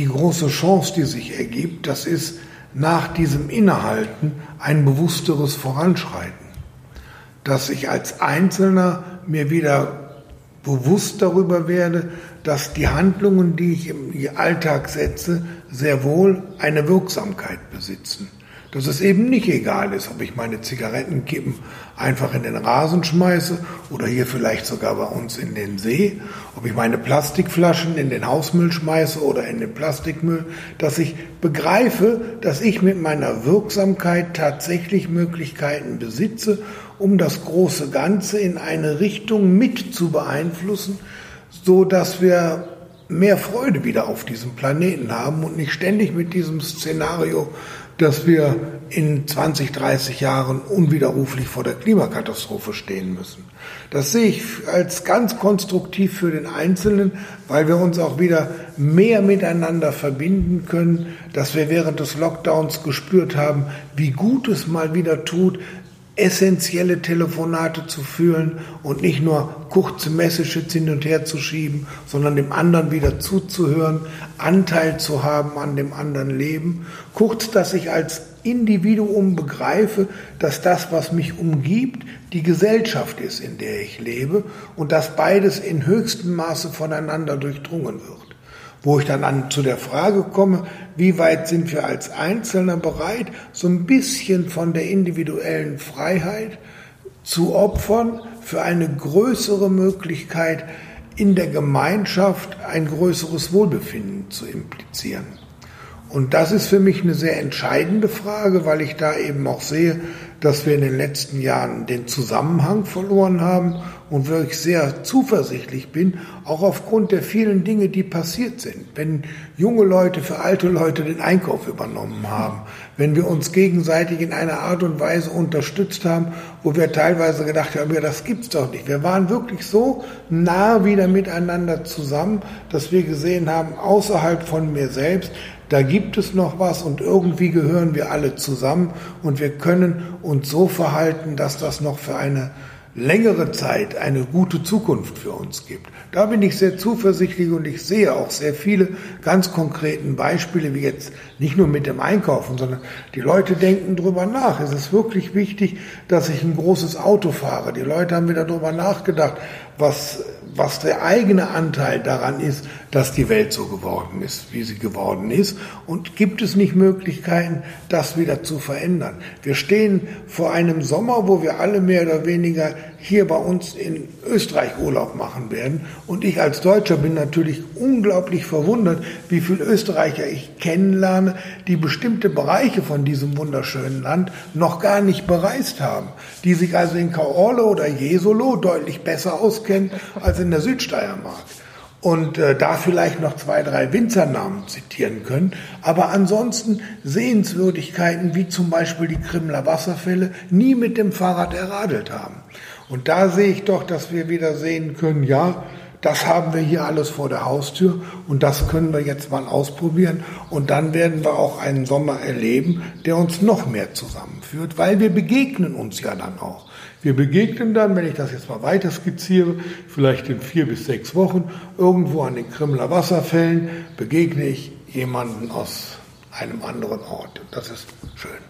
die große Chance, die sich ergibt, das ist nach diesem Innehalten ein bewussteres Voranschreiten. Dass ich als Einzelner mir wieder bewusst darüber werde, dass die Handlungen, die ich im Alltag setze, sehr wohl eine Wirksamkeit besitzen dass es eben nicht egal ist, ob ich meine Zigarettenkippen einfach in den Rasen schmeiße oder hier vielleicht sogar bei uns in den See, ob ich meine Plastikflaschen in den Hausmüll schmeiße oder in den Plastikmüll, dass ich begreife, dass ich mit meiner Wirksamkeit tatsächlich Möglichkeiten besitze, um das große Ganze in eine Richtung mit zu beeinflussen, so dass wir mehr Freude wieder auf diesem Planeten haben und nicht ständig mit diesem Szenario dass wir in 20, 30 Jahren unwiderruflich vor der Klimakatastrophe stehen müssen. Das sehe ich als ganz konstruktiv für den Einzelnen, weil wir uns auch wieder mehr miteinander verbinden können, dass wir während des Lockdowns gespürt haben, wie gut es mal wieder tut, essentielle Telefonate zu führen und nicht nur kurze Messages hin und her zu schieben, sondern dem anderen wieder zuzuhören, Anteil zu haben an dem anderen Leben. Kurz, dass ich als Individuum begreife, dass das, was mich umgibt, die Gesellschaft ist, in der ich lebe und dass beides in höchstem Maße voneinander durchdrungen wird wo ich dann an, zu der Frage komme, wie weit sind wir als Einzelner bereit, so ein bisschen von der individuellen Freiheit zu opfern für eine größere Möglichkeit, in der Gemeinschaft ein größeres Wohlbefinden zu implizieren. Und das ist für mich eine sehr entscheidende Frage, weil ich da eben auch sehe, dass wir in den letzten Jahren den Zusammenhang verloren haben und wirklich sehr zuversichtlich bin, auch aufgrund der vielen Dinge, die passiert sind. Wenn junge Leute für alte Leute den Einkauf übernommen haben, wenn wir uns gegenseitig in einer Art und Weise unterstützt haben, wo wir teilweise gedacht haben, ja, das gibt's doch nicht. Wir waren wirklich so nah wieder miteinander zusammen, dass wir gesehen haben, außerhalb von mir selbst, da gibt es noch was und irgendwie gehören wir alle zusammen und wir können uns so verhalten, dass das noch für eine längere Zeit eine gute Zukunft für uns gibt. Da bin ich sehr zuversichtlich und ich sehe auch sehr viele ganz konkreten Beispiele, wie jetzt nicht nur mit dem Einkaufen, sondern die Leute denken drüber nach. Es ist wirklich wichtig, dass ich ein großes Auto fahre. Die Leute haben wieder drüber nachgedacht, was, was der eigene Anteil daran ist, dass die Welt so geworden ist, wie sie geworden ist. Und gibt es nicht Möglichkeiten, das wieder zu verändern? Wir stehen vor einem Sommer, wo wir alle mehr oder weniger hier bei uns in Österreich Urlaub machen werden. Und ich als Deutscher bin natürlich unglaublich verwundert, wie viele Österreicher ich kennenlerne, die bestimmte Bereiche von diesem wunderschönen Land noch gar nicht bereist haben, die sich also in Kaorle oder Jesolo deutlich besser auskennen als in der Südsteiermark und äh, da vielleicht noch zwei, drei Winzernamen zitieren können. Aber ansonsten Sehenswürdigkeiten wie zum Beispiel die Krimler Wasserfälle nie mit dem Fahrrad erradelt haben. Und da sehe ich doch, dass wir wieder sehen können, ja, das haben wir hier alles vor der Haustür und das können wir jetzt mal ausprobieren. Und dann werden wir auch einen Sommer erleben, der uns noch mehr zusammenführt, weil wir begegnen uns ja dann auch. Wir begegnen dann, wenn ich das jetzt mal weiter skizziere, vielleicht in vier bis sechs Wochen, irgendwo an den Krimler Wasserfällen, begegne ich jemanden aus einem anderen Ort. Das ist schön.